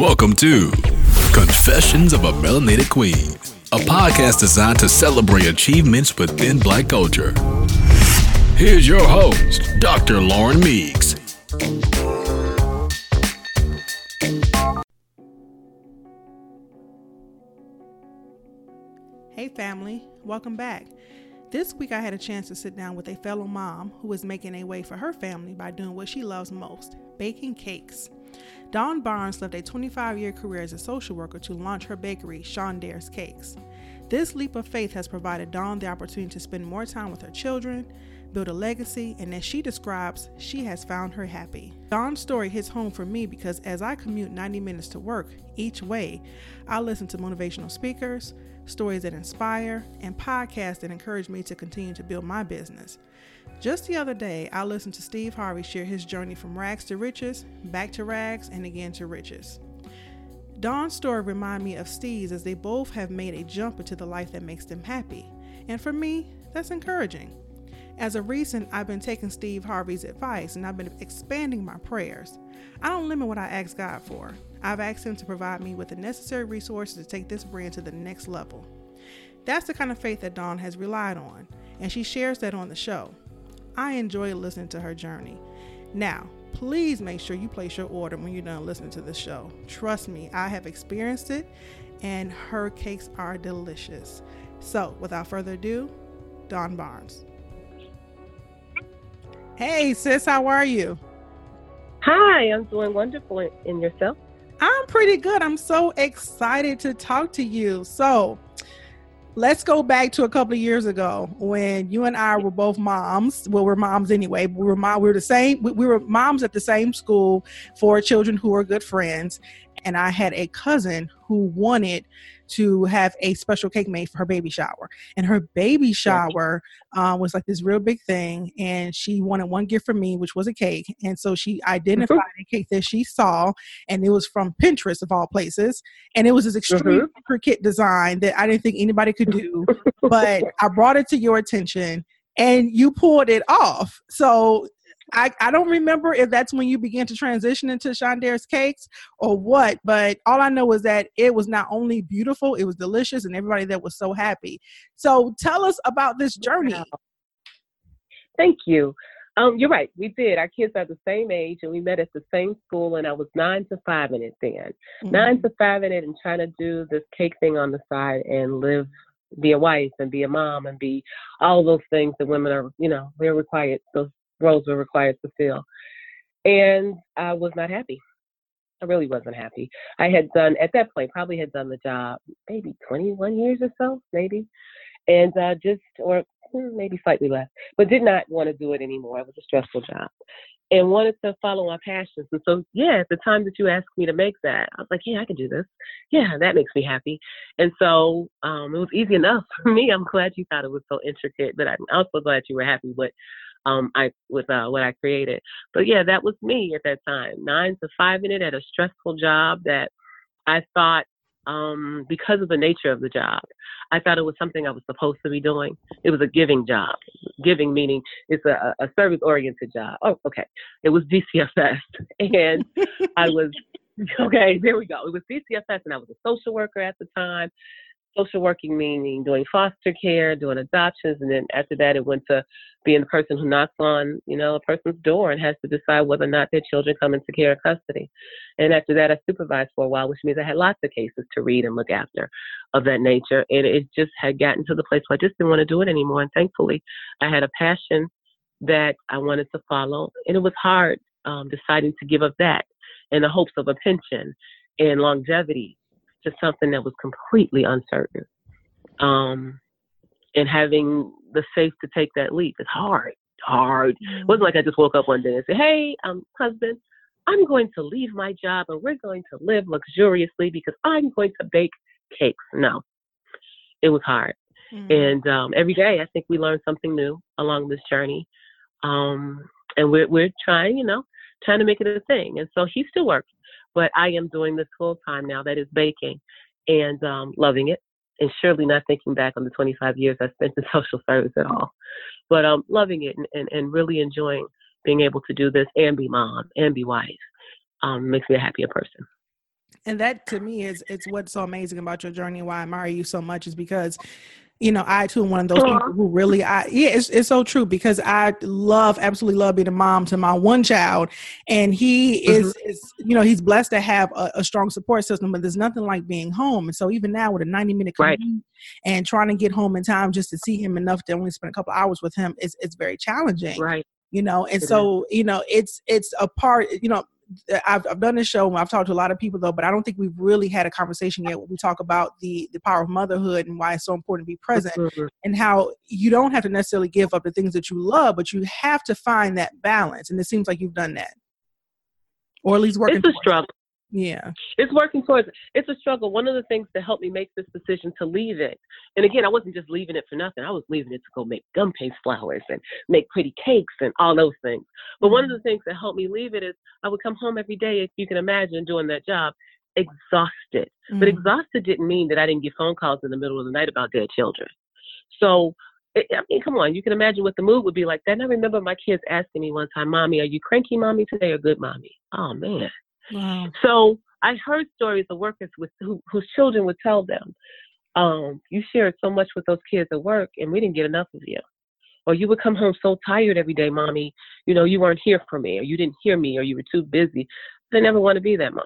Welcome to Confessions of a Melanated Queen, a podcast designed to celebrate achievements within black culture. Here's your host, Dr. Lauren Meeks. Hey, family, welcome back. This week, I had a chance to sit down with a fellow mom who is making a way for her family by doing what she loves most baking cakes. Dawn Barnes left a 25 year career as a social worker to launch her bakery, Shondare's Cakes. This leap of faith has provided Dawn the opportunity to spend more time with her children, build a legacy, and as she describes, she has found her happy. Dawn's story hits home for me because as I commute 90 minutes to work each way, I listen to motivational speakers, stories that inspire, and podcasts that encourage me to continue to build my business. Just the other day, I listened to Steve Harvey share his journey from rags to riches, back to rags, and again to riches. Dawn's story reminded me of Steve's as they both have made a jump into the life that makes them happy. And for me, that's encouraging. As of recent, I've been taking Steve Harvey's advice and I've been expanding my prayers. I don't limit what I ask God for. I've asked Him to provide me with the necessary resources to take this brand to the next level. That's the kind of faith that Dawn has relied on, and she shares that on the show. I enjoy listening to her journey. Now, please make sure you place your order when you're done listening to the show. Trust me, I have experienced it, and her cakes are delicious. So, without further ado, Dawn Barnes. Hey, sis, how are you? Hi, I'm doing wonderful. In yourself? I'm pretty good. I'm so excited to talk to you. So, let's go back to a couple of years ago when you and I were both moms. Well, we're moms anyway. We were mom. We were the same. We, we were moms at the same school for children who were good friends. And I had a cousin who wanted to have a special cake made for her baby shower. And her baby shower um, was like this real big thing. And she wanted one gift from me, which was a cake. And so she identified mm-hmm. a cake that she saw, and it was from Pinterest of all places. And it was this extreme mm-hmm. intricate design that I didn't think anybody could do. but I brought it to your attention and you pulled it off. So I, I don't remember if that's when you began to transition into Shondare's cakes or what, but all I know is that it was not only beautiful, it was delicious, and everybody that was so happy. So tell us about this journey. Thank you. Um, you're right. We did. Our kids are the same age, and we met at the same school. And I was nine to five in it then, mm-hmm. nine to five in it, and trying to do this cake thing on the side and live, be a wife and be a mom and be all those things that women are, you know, we're required. Those roles were required to fill. And I was not happy. I really wasn't happy. I had done, at that point, probably had done the job maybe 21 years or so, maybe. And uh, just, or hmm, maybe slightly less, but did not want to do it anymore. It was a stressful job and wanted to follow my passions. And so, yeah, at the time that you asked me to make that, I was like, yeah, I can do this. Yeah, that makes me happy. And so um, it was easy enough for me. I'm glad you thought it was so intricate, but I'm also glad you were happy with um, I with uh, what I created. But yeah, that was me at that time. Nine to five in it at a stressful job that I thought um, because of the nature of the job, I thought it was something I was supposed to be doing. It was a giving job. Giving meaning it's a, a service oriented job. Oh, okay. It was DCFS, and I was okay. There we go. It was DCFS, and I was a social worker at the time social working meaning doing foster care, doing adoptions, and then after that it went to being the person who knocks on, you know, a person's door and has to decide whether or not their children come into care or custody. And after that I supervised for a while, which means I had lots of cases to read and look after of that nature. And it just had gotten to the place where I just didn't want to do it anymore. And thankfully I had a passion that I wanted to follow. And it was hard um, deciding to give up that in the hopes of a pension and longevity to something that was completely uncertain. Um, and having the faith to take that leap is hard, hard. It wasn't like I just woke up one day and said, "Hey, um, husband, I'm going to leave my job and we're going to live luxuriously because I'm going to bake cakes." No, it was hard. Mm-hmm. And um, every day, I think we learn something new along this journey. Um, and we're we're trying, you know, trying to make it a thing. And so he still works but I am doing this full time now. That is baking, and um, loving it, and surely not thinking back on the 25 years I spent in social service at all, but um, loving it and, and, and really enjoying being able to do this and be mom and be wife. Um, makes me a happier person. And that to me is it's what's so amazing about your journey and why I admire you so much is because you know, I too am one of those people who really, I yeah, it's, it's so true because I love, absolutely love being a mom to my one child, and he mm-hmm. is, is, you know, he's blessed to have a, a, strong support system, but there's nothing like being home. And so even now with a 90 minute commute right. and trying to get home in time just to see him enough to only spend a couple hours with him, is it's very challenging. Right. You know, and it so is. you know, it's it's a part. You know, I've, I've done this show and I've talked to a lot of people though, but I don't think we've really had a conversation yet. When we talk about the the power of motherhood and why it's so important to be present, mm-hmm. and how you don't have to necessarily give up the things that you love, but you have to find that balance. And it seems like you've done that, or at least working. It's a struggle. Yeah. It's working towards it's a struggle. One of the things that helped me make this decision to leave it, and again, I wasn't just leaving it for nothing. I was leaving it to go make gum paste flowers and make pretty cakes and all those things. But one of mm-hmm. the things that helped me leave it is I would come home every day, if you can imagine doing that job, exhausted. Mm-hmm. But exhausted didn't mean that I didn't get phone calls in the middle of the night about dead children. So I mean, come on, you can imagine what the mood would be like. Then I remember my kids asking me one time, "Mommy, are you cranky, mommy, today, or good, mommy?" Oh man, Wow. So I heard stories of workers with who, whose children would tell them, um, "You shared so much with those kids at work, and we didn't get enough of you." Or you would come home so tired every day, mommy. You know, you weren't here for me, or you didn't hear me, or you were too busy. They never want to be that mom.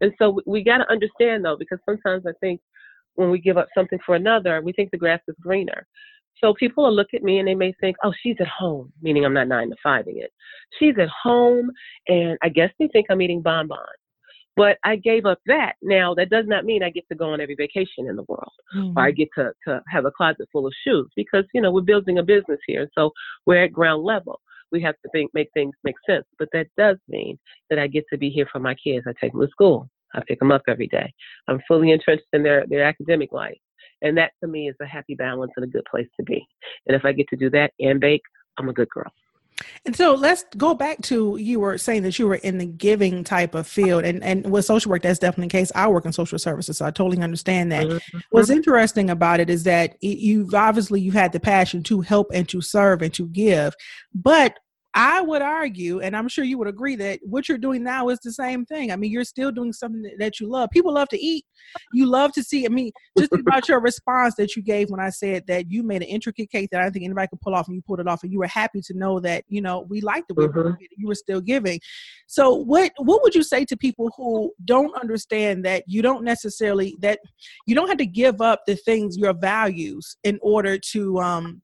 And so we, we got to understand though, because sometimes I think when we give up something for another, we think the grass is greener. So people will look at me and they may think, oh, she's at home, meaning I'm not nine to fiving it. She's at home, and I guess they think I'm eating bonbons. But I gave up that. Now, that does not mean I get to go on every vacation in the world mm-hmm. or I mm-hmm. get to, to have a closet full of shoes because, you know, we're building a business here. So we're at ground level. We have to think, make things make sense. But that does mean that I get to be here for my kids. I take them to school. I pick them up every day. I'm fully entrenched in their, their academic life. And that to me is a happy balance and a good place to be. And if I get to do that and bake, I'm a good girl. And so let's go back to you were saying that you were in the giving type of field and, and with social work, that's definitely the case. I work in social services, so I totally understand that. Mm-hmm. What's interesting about it is that you've obviously you've had the passion to help and to serve and to give, but I would argue, and I'm sure you would agree, that what you're doing now is the same thing. I mean, you're still doing something that you love. People love to eat. You love to see. I mean, just about your response that you gave when I said that you made an intricate cake that I don't think anybody could pull off, and you pulled it off, and you were happy to know that you know we liked the way mm-hmm. you were still giving. So, what what would you say to people who don't understand that you don't necessarily that you don't have to give up the things your values in order to um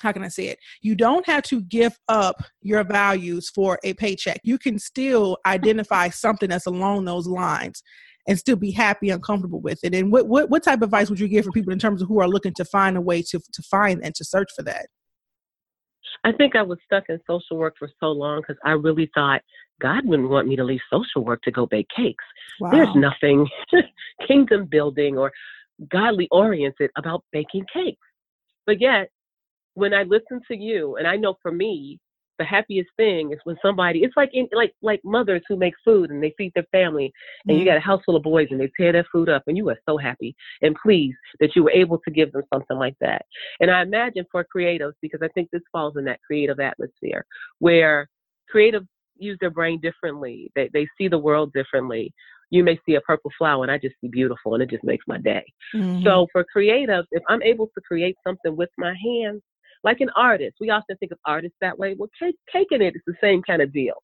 how can I say it? You don't have to give up your values for a paycheck. You can still identify something that's along those lines and still be happy and comfortable with it. And what, what, what type of advice would you give for people in terms of who are looking to find a way to, to find and to search for that? I think I was stuck in social work for so long because I really thought God wouldn't want me to leave social work to go bake cakes. Wow. There's nothing kingdom building or godly oriented about baking cakes. But yet, when I listen to you, and I know for me, the happiest thing is when somebody it's like in like like mothers who make food and they feed their family and mm-hmm. you got a house full of boys and they tear their food up and you are so happy and pleased that you were able to give them something like that and i imagine for creatives because i think this falls in that creative atmosphere where creatives use their brain differently they, they see the world differently you may see a purple flower and i just see beautiful and it just makes my day mm-hmm. so for creatives if i'm able to create something with my hands like an artist. We often think of artists that way. Well, cake, caking it is the same kind of deal.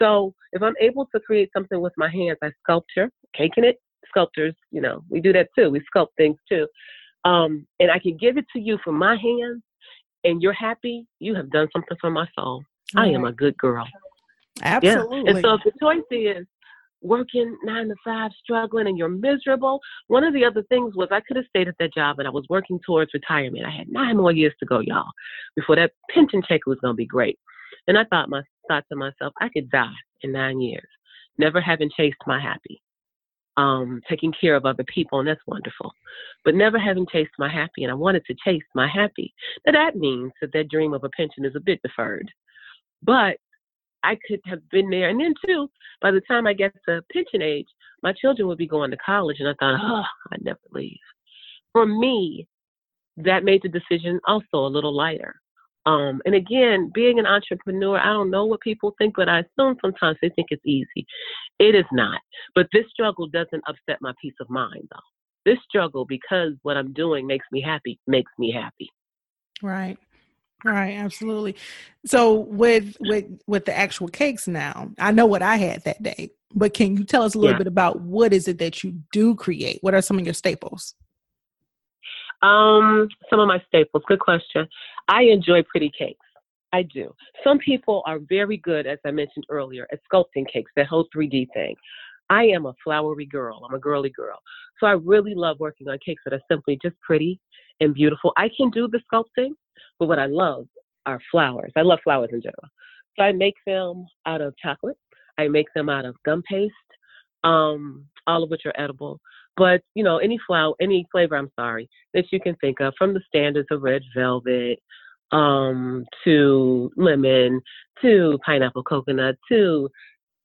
So if I'm able to create something with my hands, I sculpture, caking it, sculptors, you know, we do that too. We sculpt things too. Um, and I can give it to you from my hands and you're happy, you have done something for my soul. Mm-hmm. I am a good girl. Absolutely. Yeah. And so if the choice is working nine to five, struggling, and you're miserable. One of the other things was I could have stayed at that job and I was working towards retirement. I had nine more years to go, y'all, before that pension check was going to be great. And I thought, my, thought to myself, I could die in nine years, never having chased my happy, um, taking care of other people, and that's wonderful. But never having chased my happy, and I wanted to chase my happy. Now that means that that dream of a pension is a bit deferred. But I could have been there. And then too, by the time I get to pension age, my children would be going to college, and I thought, oh, I'd never leave. For me, that made the decision also a little lighter. Um, and again, being an entrepreneur, I don't know what people think, but I assume sometimes they think it's easy. It is not. But this struggle doesn't upset my peace of mind, though. This struggle, because what I'm doing makes me happy, makes me happy. Right. Right, absolutely. So with with with the actual cakes now, I know what I had that day, but can you tell us a little yeah. bit about what is it that you do create? What are some of your staples? Um, some of my staples. Good question. I enjoy pretty cakes. I do. Some people are very good, as I mentioned earlier, at sculpting cakes, that whole 3D thing. I am a flowery girl. I'm a girly girl. So I really love working on cakes that are simply just pretty and beautiful. I can do the sculpting, but what I love are flowers. I love flowers in general. So I make them out of chocolate. I make them out of gum paste, um, all of which are edible. But you know, any flower, any flavor, I'm sorry, that you can think of, from the standards of red velvet, um, to lemon, to pineapple coconut, to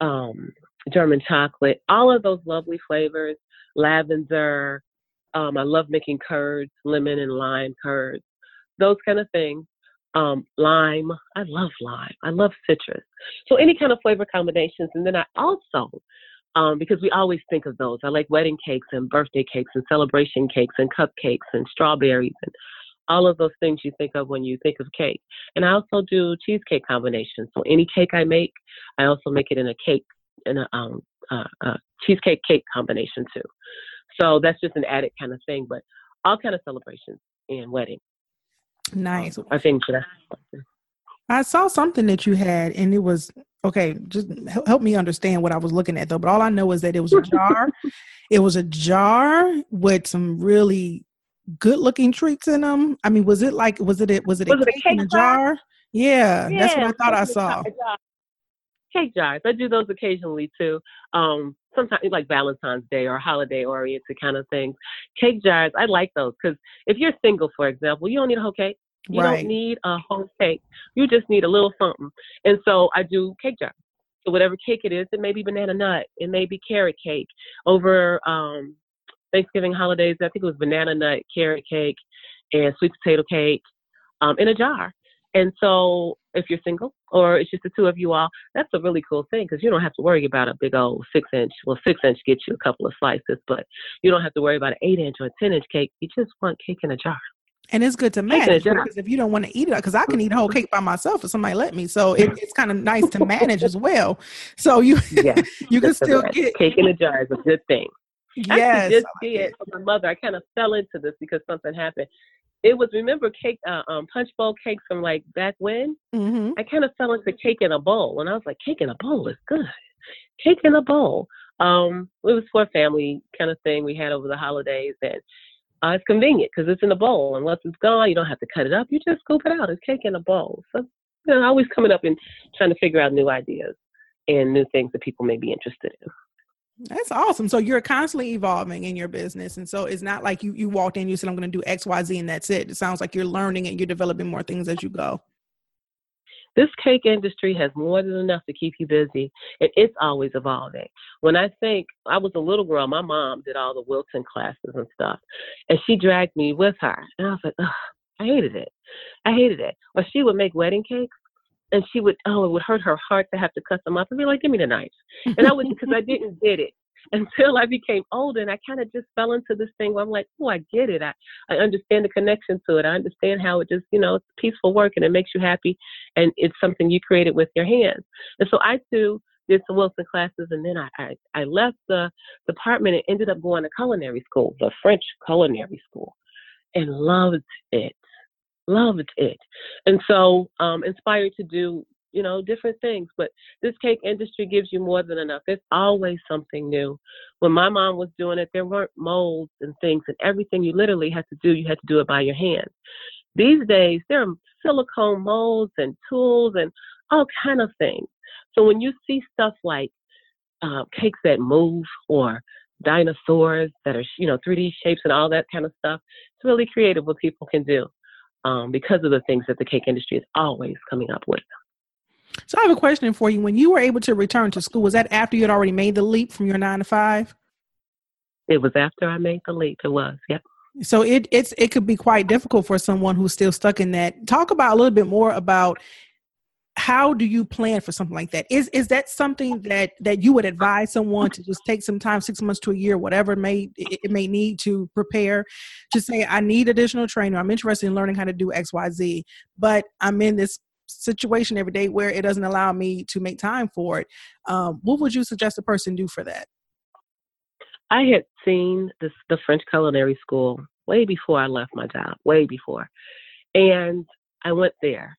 um, German chocolate, all of those lovely flavors, lavender. Um, I love making curds, lemon and lime curds, those kind of things. Um, lime, I love lime. I love citrus. So any kind of flavor combinations. And then I also um, because we always think of those. I like wedding cakes and birthday cakes and celebration cakes and cupcakes and strawberries and all of those things you think of when you think of cake. And I also do cheesecake combinations. So any cake I make, I also make it in a cake in a, um, uh, uh, cheesecake cake combination too. So that's just an added kind of thing. But all kind of celebrations and weddings. Nice. I think that. I saw something that you had, and it was okay. Just help me understand what I was looking at, though. But all I know is that it was a jar. it was a jar with some really good-looking treats in them. I mean, was it like was it was it was a, it a cake in a jar? Yeah, yeah, that's what I thought I saw. Cake jars. I do those occasionally too. Um, sometimes like Valentine's Day or holiday oriented kind of things. Cake jars, I like those because if you're single, for example, you don't need a whole cake. You right. don't need a whole cake. You just need a little something. And so I do cake jars. So whatever cake it is, it may be banana nut, it may be carrot cake. Over um, Thanksgiving holidays, I think it was banana nut, carrot cake, and sweet potato cake um, in a jar. And so if you're single or it's just the two of you all, that's a really cool thing because you don't have to worry about a big old six inch. Well, six inch gets you a couple of slices, but you don't have to worry about an eight inch or a 10 inch cake. You just want cake in a jar. And it's good to manage because if you don't want to eat it, because I can eat a whole mm-hmm. cake by myself if somebody let me. So it, it's kind of nice to manage as well. So you yeah, you can still get cake in a jar is a good thing. Yes, I just like did for my mother. I kind of fell into this because something happened. It was remember cake, uh, um, punch bowl cakes from like back when. Mm-hmm. I kind of fell into cake in a bowl, and I was like, cake in a bowl is good. Cake in a bowl. Um, it was for a family kind of thing we had over the holidays, and uh, it's convenient because it's in a bowl. And once it's gone, you don't have to cut it up. You just scoop it out. It's cake in a bowl. So, you know, always coming up and trying to figure out new ideas and new things that people may be interested in. That's awesome. So you're constantly evolving in your business. And so it's not like you, you walked in, you said, I'm going to do X, Y, Z, and that's it. It sounds like you're learning and you're developing more things as you go this cake industry has more than enough to keep you busy, and it's always evolving. When I think I was a little girl, my mom did all the Wilton classes and stuff, and she dragged me with her, and I was like, I hated it. I hated it. Or she would make wedding cakes, and she would, oh, it would hurt her heart to have to cut them up, and be like, give me the knife, and I was because I didn't get it until I became older and I kind of just fell into this thing where I'm like, oh, I get it. I, I understand the connection to it. I understand how it just, you know, it's peaceful work and it makes you happy and it's something you created with your hands. And so I too did some Wilton classes and then I, I, I left the department and ended up going to culinary school, the French culinary school, and loved it. Loved it. And so um inspired to do you know, different things. But this cake industry gives you more than enough. It's always something new. When my mom was doing it, there weren't molds and things, and everything you literally had to do, you had to do it by your hands. These days, there are silicone molds and tools and all kind of things. So when you see stuff like uh, cakes that move or dinosaurs that are, you know, 3D shapes and all that kind of stuff, it's really creative what people can do um, because of the things that the cake industry is always coming up with. So I have a question for you. When you were able to return to school, was that after you had already made the leap from your nine to five? It was after I made the leap. It was, yep. So it it's it could be quite difficult for someone who's still stuck in that. Talk about a little bit more about how do you plan for something like that? Is is that something that that you would advise someone to just take some time, six months to a year, whatever it may it may need to prepare, to say I need additional training. I'm interested in learning how to do X Y Z, but I'm in this situation every day where it doesn't allow me to make time for it. Um, what would you suggest a person do for that? I had seen this the French Culinary School way before I left my job, way before, and I went there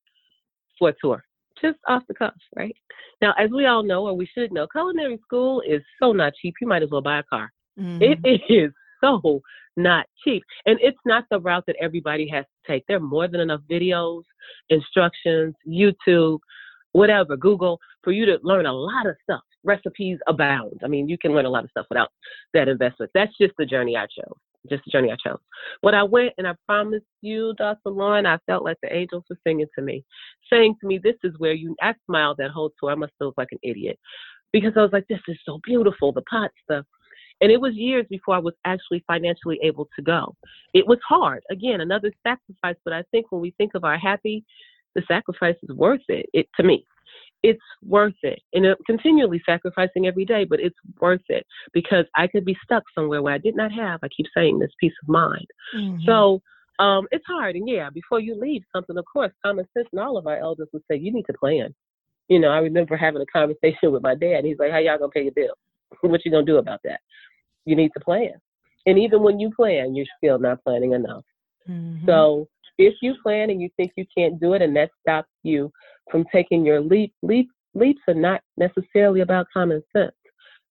for a tour just off the cuff, right? Now, as we all know, or we should know, culinary school is so not cheap. You might as well buy a car. Mm-hmm. It is so not cheap. And it's not the route that everybody has to take. There are more than enough videos, instructions, YouTube, whatever, Google, for you to learn a lot of stuff. Recipes abound. I mean, you can learn a lot of stuff without that investment. That's just the journey I chose just the journey I chose. But I went and I promised you, Dr. Lauren, I felt like the angels were singing to me, saying to me, This is where you I smiled that whole tour. I must have looked like an idiot. Because I was like, This is so beautiful, the pot stuff. And it was years before I was actually financially able to go. It was hard. Again, another sacrifice, but I think when we think of our happy, the sacrifice is worth it, it to me it's worth it. And I'm continually sacrificing every day, but it's worth it because I could be stuck somewhere where I did not have, I keep saying this peace of mind. Mm-hmm. So um, it's hard. And yeah, before you leave something, of course, common sense and all of our elders would say, you need to plan. You know, I remember having a conversation with my dad. He's like, how y'all gonna pay your bill? what you gonna do about that? You need to plan. And even when you plan, you're still not planning enough. Mm-hmm. So if you plan and you think you can't do it and that stops you from taking your leap, leap, leaps are not necessarily about common sense.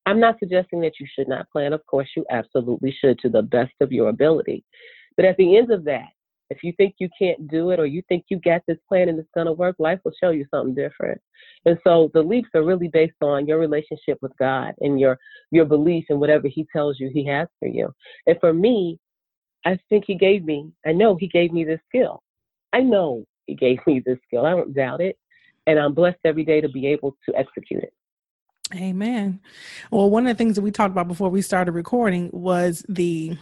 I'm not suggesting that you should not plan. Of course, you absolutely should to the best of your ability. But at the end of that, if you think you can't do it or you think you got this plan and it's going to work, life will show you something different. And so the leaps are really based on your relationship with God and your your belief in whatever he tells you he has for you. And for me, I think he gave me, I know he gave me this skill. I know he gave me this skill. I don't doubt it and I'm blessed every day to be able to execute it. Amen. Well, one of the things that we talked about before we started recording was the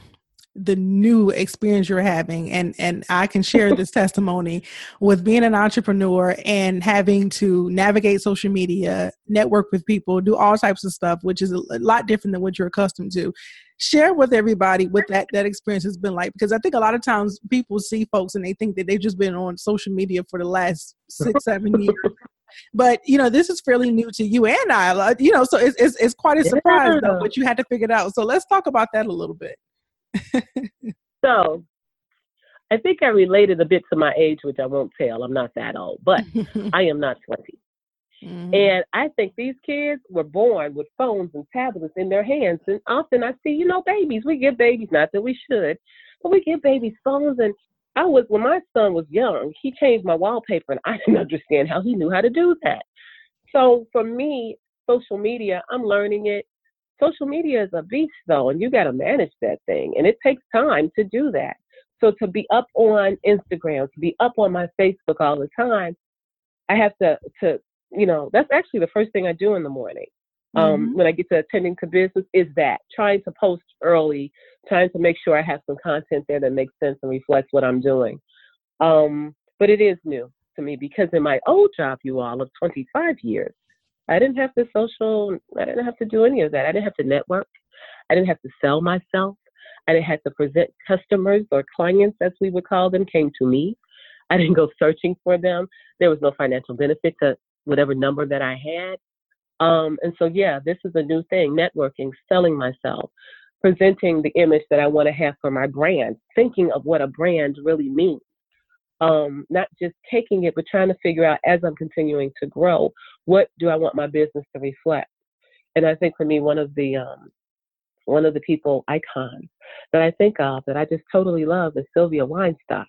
the new experience you're having and and I can share this testimony with being an entrepreneur and having to navigate social media, network with people, do all types of stuff which is a lot different than what you're accustomed to. Share with everybody what that that experience has been like because I think a lot of times people see folks and they think that they've just been on social media for the last 6 7 years. But you know, this is fairly new to you and I. Uh, you know, so it's it's, it's quite a surprise yeah. though, but you had to figure it out. So let's talk about that a little bit. so I think I related a bit to my age, which I won't tell. I'm not that old, but I am not 20. Mm-hmm. And I think these kids were born with phones and tablets in their hands. And often I see, you know, babies, we give babies, not that we should, but we give babies phones. And I was, when my son was young, he changed my wallpaper and I didn't understand how he knew how to do that. So for me, social media, I'm learning it social media is a beast though, and you got to manage that thing, and it takes time to do that. So to be up on Instagram, to be up on my Facebook all the time, I have to to you know that's actually the first thing I do in the morning. Um, mm-hmm. When I get to attending to business, is that trying to post early, trying to make sure I have some content there that makes sense and reflects what I'm doing. Um, but it is new to me because in my old job, you all of 25 years, I didn't have to social, I didn't have to do any of that. I didn't have to network. I didn't have to sell myself. I didn't have to present customers or clients, as we would call them, came to me. I didn't go searching for them. There was no financial benefit to whatever number that I had. Um, and so, yeah, this is a new thing networking, selling myself, presenting the image that I want to have for my brand, thinking of what a brand really means um, not just taking it, but trying to figure out as I'm continuing to grow, what do I want my business to reflect? And I think for me, one of the um, one of the people icons that I think of that I just totally love is Sylvia Weinstock.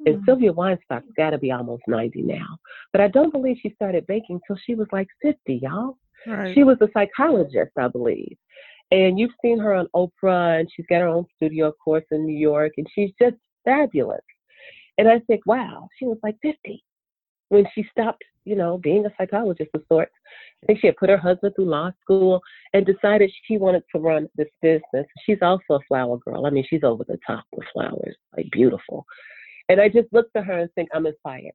Mm-hmm. And Sylvia Weinstock's got to be almost 90 now. But I don't believe she started baking till she was like 50, y'all. Right. She was a psychologist, I believe. And you've seen her on Oprah, and she's got her own studio, of course, in New York, and she's just fabulous. And I think, wow, she was like 50 when she stopped, you know, being a psychologist of sorts. I think she had put her husband through law school and decided she wanted to run this business. She's also a flower girl. I mean, she's over the top with flowers, like beautiful. And I just looked to her and think I'm inspired.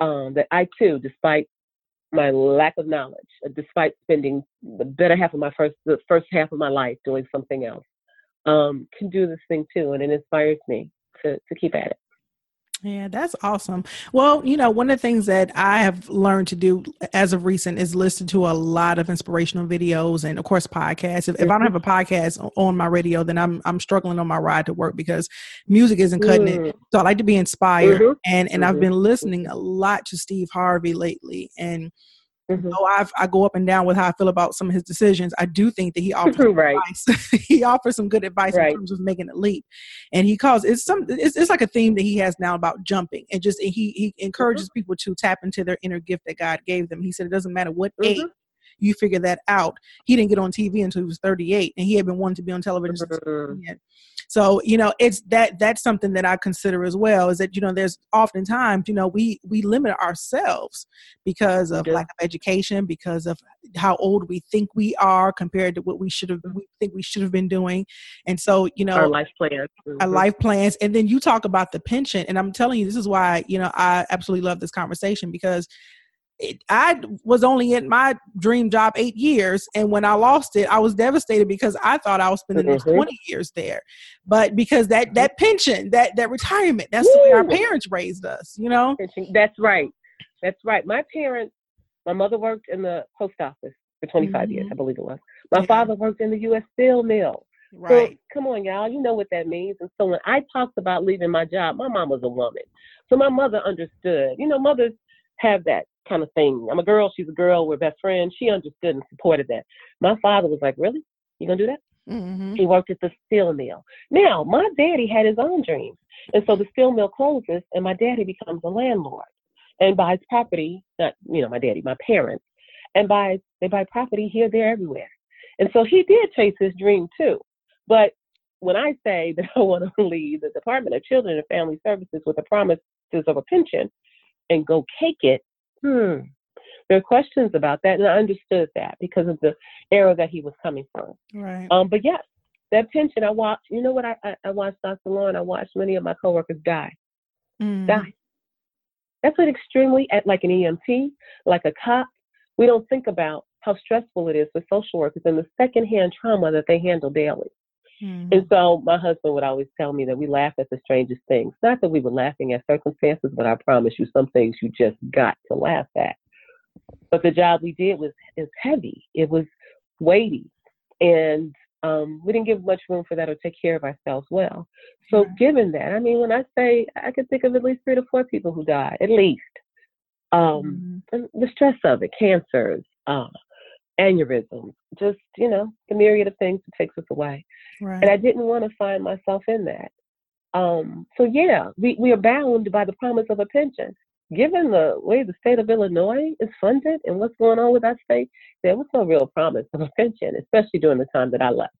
Um, that I too, despite my lack of knowledge, uh, despite spending the better half of my first the first half of my life doing something else, um, can do this thing too, and it inspires me to to keep at it. Yeah, that's awesome. Well, you know, one of the things that I have learned to do as of recent is listen to a lot of inspirational videos and of course podcasts. If, if I don't have a podcast on my radio, then I'm I'm struggling on my ride to work because music isn't cutting mm. it. So I like to be inspired mm-hmm. and and mm-hmm. I've been listening a lot to Steve Harvey lately and Mm-hmm. Though I've, I go up and down with how I feel about some of his decisions, I do think that he offers right. advice. he offers some good advice right. in terms of making a leap, and he calls it's some it's, it's like a theme that he has now about jumping, and just he he encourages mm-hmm. people to tap into their inner gift that God gave them. He said it doesn't matter what mm-hmm. age you figure that out. He didn't get on TV until he was 38, and he had been wanting to be on television. Mm-hmm. So you know, it's that that's something that I consider as well. Is that you know, there's oftentimes you know we we limit ourselves because of lack of education, because of how old we think we are compared to what we should have we think we should have been doing, and so you know our life plans, mm-hmm. our life plans, and then you talk about the pension, and I'm telling you, this is why you know I absolutely love this conversation because it, I was only in my dream job eight years, and when I lost it, I was devastated because I thought I was spending mm-hmm. the next mm-hmm. twenty years there. But because that that pension, that that retirement, that's Woo! the way our parents raised us. You know, that's right. That's right. My parents, my mother worked in the post office for 25 mm-hmm. years, I believe it was. My yeah. father worked in the U.S. Steel Mill. Right. So, come on, y'all. You know what that means. And so when I talked about leaving my job, my mom was a woman. So my mother understood. You know, mothers have that kind of thing. I'm a girl, she's a girl, we're best friends. She understood and supported that. My father was like, Really? You gonna do that? Mm-hmm. He worked at the steel mill. Now, my daddy had his own dreams. And so the steel mill closes and my daddy becomes a landlord and buys property, not you know, my daddy, my parents, and buys they buy property here, there, everywhere. And so he did chase his dream too. But when I say that I want to leave the Department of Children and Family Services with the promises of a pension and go cake it, hmm, there are questions about that, and I understood that because of the era that he was coming from. Right. Um, but yes, that pension I watched. You know what? I, I, I watched Dr. Lauren. I watched many of my coworkers die. Mm. Die. That's an extremely like an EMT, like a cop. We don't think about how stressful it is for social workers and the secondhand trauma that they handle daily. Mm-hmm. And so my husband would always tell me that we laugh at the strangest things. Not that we were laughing at circumstances, but I promise you, some things you just got to laugh at. But the job we did was is heavy. It was weighty, and um, we didn't give much room for that or take care of ourselves well. So, mm-hmm. given that, I mean, when I say I could think of at least three to four people who died, at least. Um, mm-hmm. The stress of it, cancers, uh, aneurysms, just you know, the myriad of things that takes us away. Right. And I didn't want to find myself in that. Um, so yeah, we, we are bound by the promise of a pension. Given the way the state of Illinois is funded and what's going on with that state, there was no real promise of a pension, especially during the time that I left.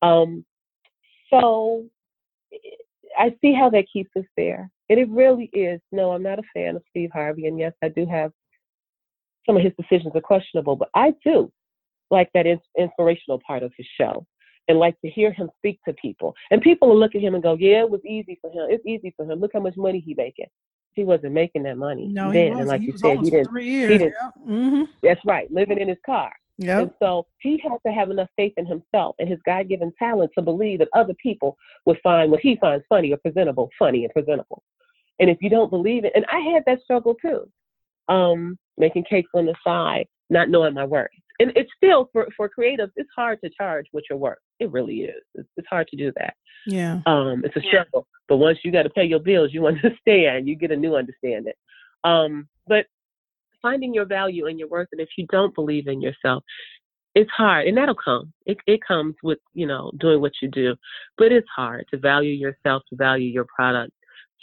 Um, so I see how that keeps us there. And it really is. No, I'm not a fan of Steve Harvey. And yes, I do have some of his decisions are questionable, but I do like that inspirational part of his show and like to hear him speak to people. And people will look at him and go, "Yeah, it was easy for him. It's easy for him. Look how much money he making." He wasn't making that money no, then, he and like he you said, he didn't. He didn't. Yeah. Mm-hmm. That's right, living in his car. Yep. And so he had to have enough faith in himself and his God given talent to believe that other people would find what he finds funny or presentable funny and presentable. And if you don't believe it, and I had that struggle too, um, making cakes on the side, not knowing my worth. And it's still for for creatives it's hard to charge what your work. It really is. It's, it's hard to do that. Yeah. Um it's a struggle. But once you got to pay your bills you understand. You get a new understanding. Um but finding your value and your worth and if you don't believe in yourself it's hard. And that'll come. It, it comes with you know doing what you do. But it's hard to value yourself to value your product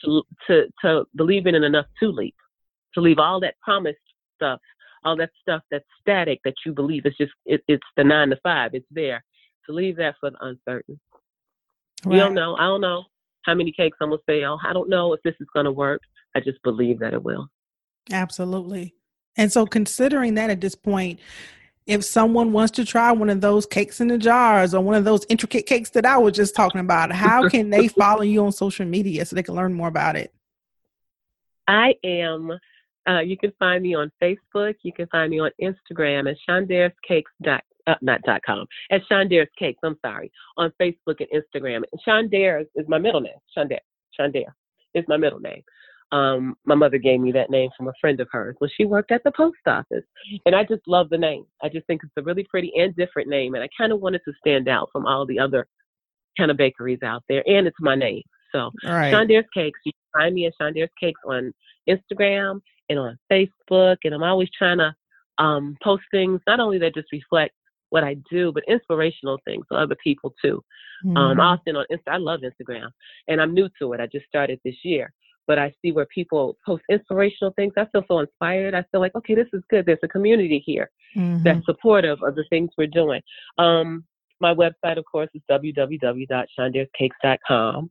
to to to believe in it enough to leap to leave all that promised stuff all that stuff that's static that you believe is just it, it's the nine to five. It's there. To leave that for the uncertain. Right. You don't know. I don't know how many cakes I'm gonna sell. I don't know if this is gonna work. I just believe that it will. Absolutely. And so considering that at this point, if someone wants to try one of those cakes in the jars or one of those intricate cakes that I was just talking about, how can they follow you on social media so they can learn more about it? I am Uh, you can find me on Facebook. You can find me on Instagram at shondarescakes. Uh, not dot com, at Shondares Cakes. I'm sorry, on Facebook and Instagram. Shondares is my middle name. Shondare. Shondare is my middle name. Um, my mother gave me that name from a friend of hers. when she worked at the post office, and I just love the name. I just think it's a really pretty and different name, and I kind of wanted to stand out from all the other kind of bakeries out there, and it's my name. So, right. Shondares Cakes. You can find me at Shondares Cakes on Instagram and on Facebook, and I'm always trying to um, post things not only that just reflect what I do, but inspirational things for other people too. Um, mm-hmm. Um, often on Insta, I love Instagram, and I'm new to it. I just started this year, but I see where people post inspirational things. I feel so inspired. I feel like, okay, this is good. There's a community here mm-hmm. that's supportive of the things we're doing. Um, my website, of course, is www.shondarescakes.com.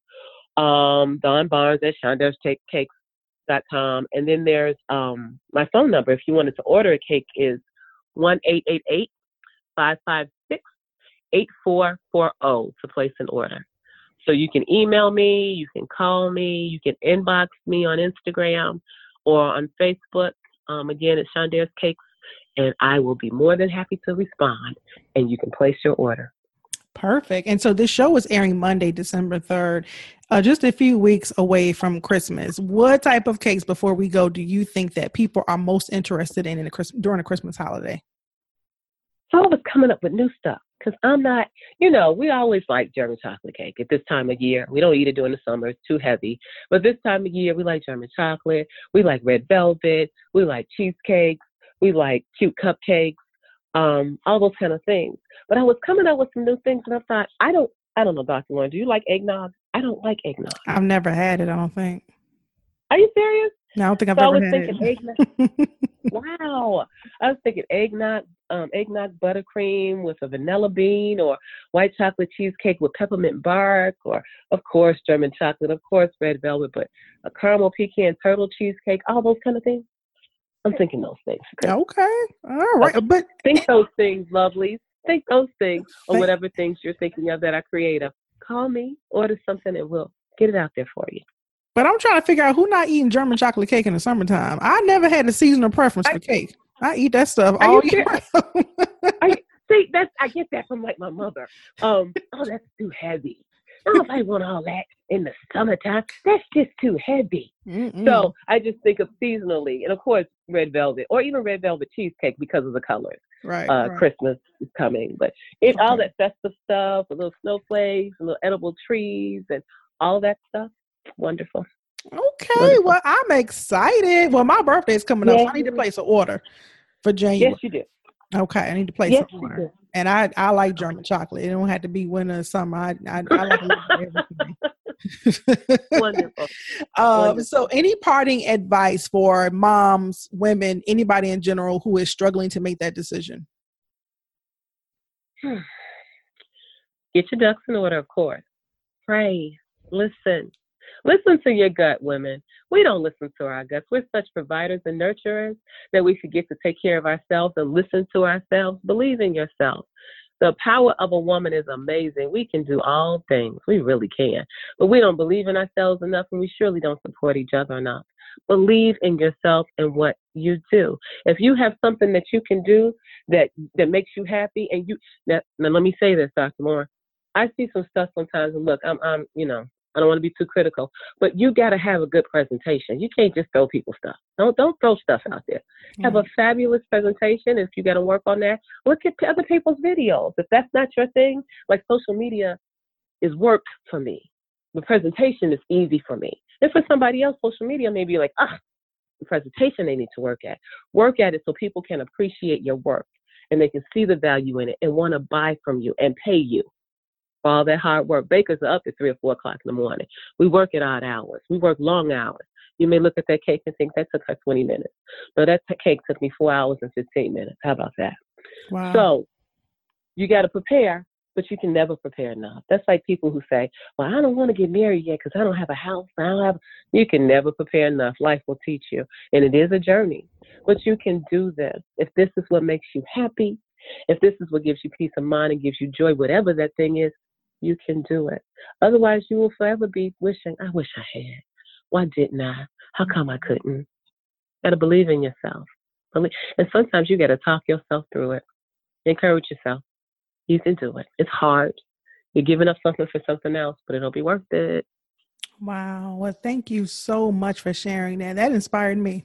Um, Dawn Barnes at shondarescakes.com. And then there's um, my phone number. If you wanted to order a cake is 1 556 8440 to place an order. So you can email me, you can call me, you can inbox me on Instagram or on Facebook. Um, again, it's Shondares Cakes, and I will be more than happy to respond, and you can place your order. Perfect. And so this show is airing Monday, December 3rd, uh, just a few weeks away from Christmas. What type of cakes, before we go, do you think that people are most interested in, in the, during a Christmas holiday? I was coming up with new stuff because I'm not, you know, we always like German chocolate cake at this time of year. We don't eat it during the summer, it's too heavy. But this time of year, we like German chocolate, we like red velvet, we like cheesecakes, we like cute cupcakes, um, all those kind of things. But I was coming up with some new things and I thought, I don't, I don't know, Dr. Lauren, do you like eggnog? I don't like eggnog. I've never had it, I don't think. Are you serious? No, I don't think I've so ever I was thinking it. eggnog. wow. I was thinking eggnog, um, eggnog buttercream with a vanilla bean or white chocolate cheesecake with peppermint bark or, of course, German chocolate, of course, red velvet, but a caramel pecan turtle cheesecake, all those kind of things. I'm thinking those things. Okay. All right. But think those things, lovelies. Think those things or whatever things you're thinking of that are creative. Call me, order something, and we'll get it out there for you. But I'm trying to figure out who not eating German chocolate cake in the summertime. I never had a seasonal preference I, for cake. I eat that stuff all year. I, see, that's I get that from like my mother. Um, oh, that's too heavy. Nobody want all that in the summertime. That's just too heavy. Mm-mm. So I just think of seasonally, and of course, red velvet or even red velvet cheesecake because of the colors. Right. Uh, right. Christmas is coming, but it okay. all that festive stuff, the little snowflakes, the little edible trees, and all that stuff wonderful. Okay, wonderful. well, I'm excited. Well, my birthday is coming up. So I need to place an order for January. Yes, you do. Okay, I need to place yes, an order. And I, I like German chocolate. It don't have to be winter or summer. I, I, I like everything. Wonderful. Um, Wonderful. So, any parting advice for moms, women, anybody in general who is struggling to make that decision? Get your ducks in order, of course. Pray, listen, Listen to your gut, women. We don't listen to our guts. We're such providers and nurturers that we forget to take care of ourselves and listen to ourselves. Believe in yourself. The power of a woman is amazing. We can do all things. We really can. But we don't believe in ourselves enough and we surely don't support each other enough. Believe in yourself and what you do. If you have something that you can do that that makes you happy and you now, now let me say this, Dr. Moore. I see some stuff sometimes and look, I'm I'm you know, I don't want to be too critical, but you got to have a good presentation. You can't just throw people stuff. Don't don't throw stuff out there. Have a fabulous presentation. If you got to work on that, look at other people's videos. If that's not your thing, like social media is work for me. The presentation is easy for me. If for somebody else, social media may be like, ah, the presentation they need to work at. Work at it so people can appreciate your work and they can see the value in it and want to buy from you and pay you for all that hard work. Bakers are up at three or four o'clock in the morning. We work at odd hours. We work long hours. You may look at that cake and think that took her 20 minutes. No, that cake took me four hours and 15 minutes. How about that? Wow. So you got to prepare, but you can never prepare enough. That's like people who say, "Well, I don't want to get married yet because I don't have a house. I don't have." You can never prepare enough. Life will teach you, and it is a journey. But you can do this if this is what makes you happy. If this is what gives you peace of mind and gives you joy, whatever that thing is, you can do it. Otherwise, you will forever be wishing, I wish I had. Why didn't I? How come I couldn't? got to believe in yourself. And sometimes you got to talk yourself through it. Encourage yourself. You can do it. It's hard. You're giving up something for something else, but it'll be worth it. Wow. Well, thank you so much for sharing that. That inspired me.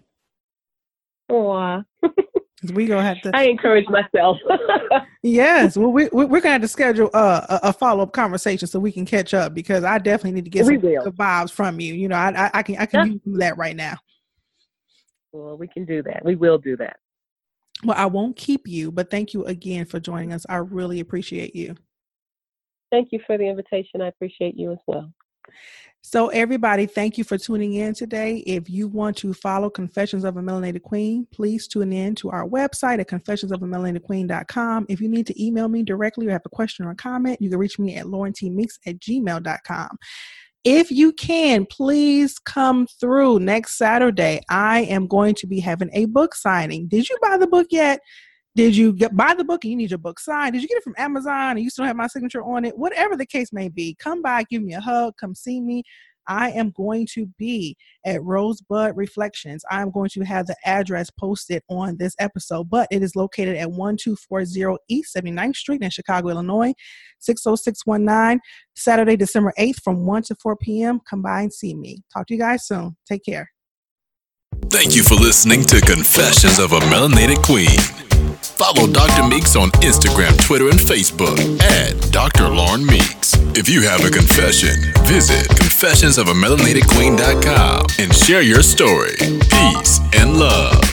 Oh, we gonna have to. I encourage myself. yes, well, we, we are gonna have to schedule a, a follow up conversation so we can catch up because I definitely need to get we some vibes from you. You know, I I, I can I can yeah. use that right now. Well, we can do that. We will do that. Well, I won't keep you, but thank you again for joining us. I really appreciate you. Thank you for the invitation. I appreciate you as well. So, everybody, thank you for tuning in today. If you want to follow Confessions of a Melanated Queen, please tune in to our website at confessionsofamelated If you need to email me directly or have a question or a comment, you can reach me at laurentmeeks at gmail.com. If you can, please come through next Saturday. I am going to be having a book signing. Did you buy the book yet? Did you get buy the book and you need your book signed? Did you get it from Amazon and you still have my signature on it? Whatever the case may be, come by, give me a hug, come see me. I am going to be at Rosebud Reflections. I'm going to have the address posted on this episode, but it is located at 1240 East 79th Street in Chicago, Illinois, 60619, Saturday, December 8th from 1 to 4 p.m. Come by and see me. Talk to you guys soon. Take care. Thank you for listening to Confessions of a Melanated Queen. Follow Dr. Meeks on Instagram, Twitter, and Facebook at Dr. Lauren Meeks. If you have a confession, visit confessionsofamelanatedqueen.com and share your story. Peace and love.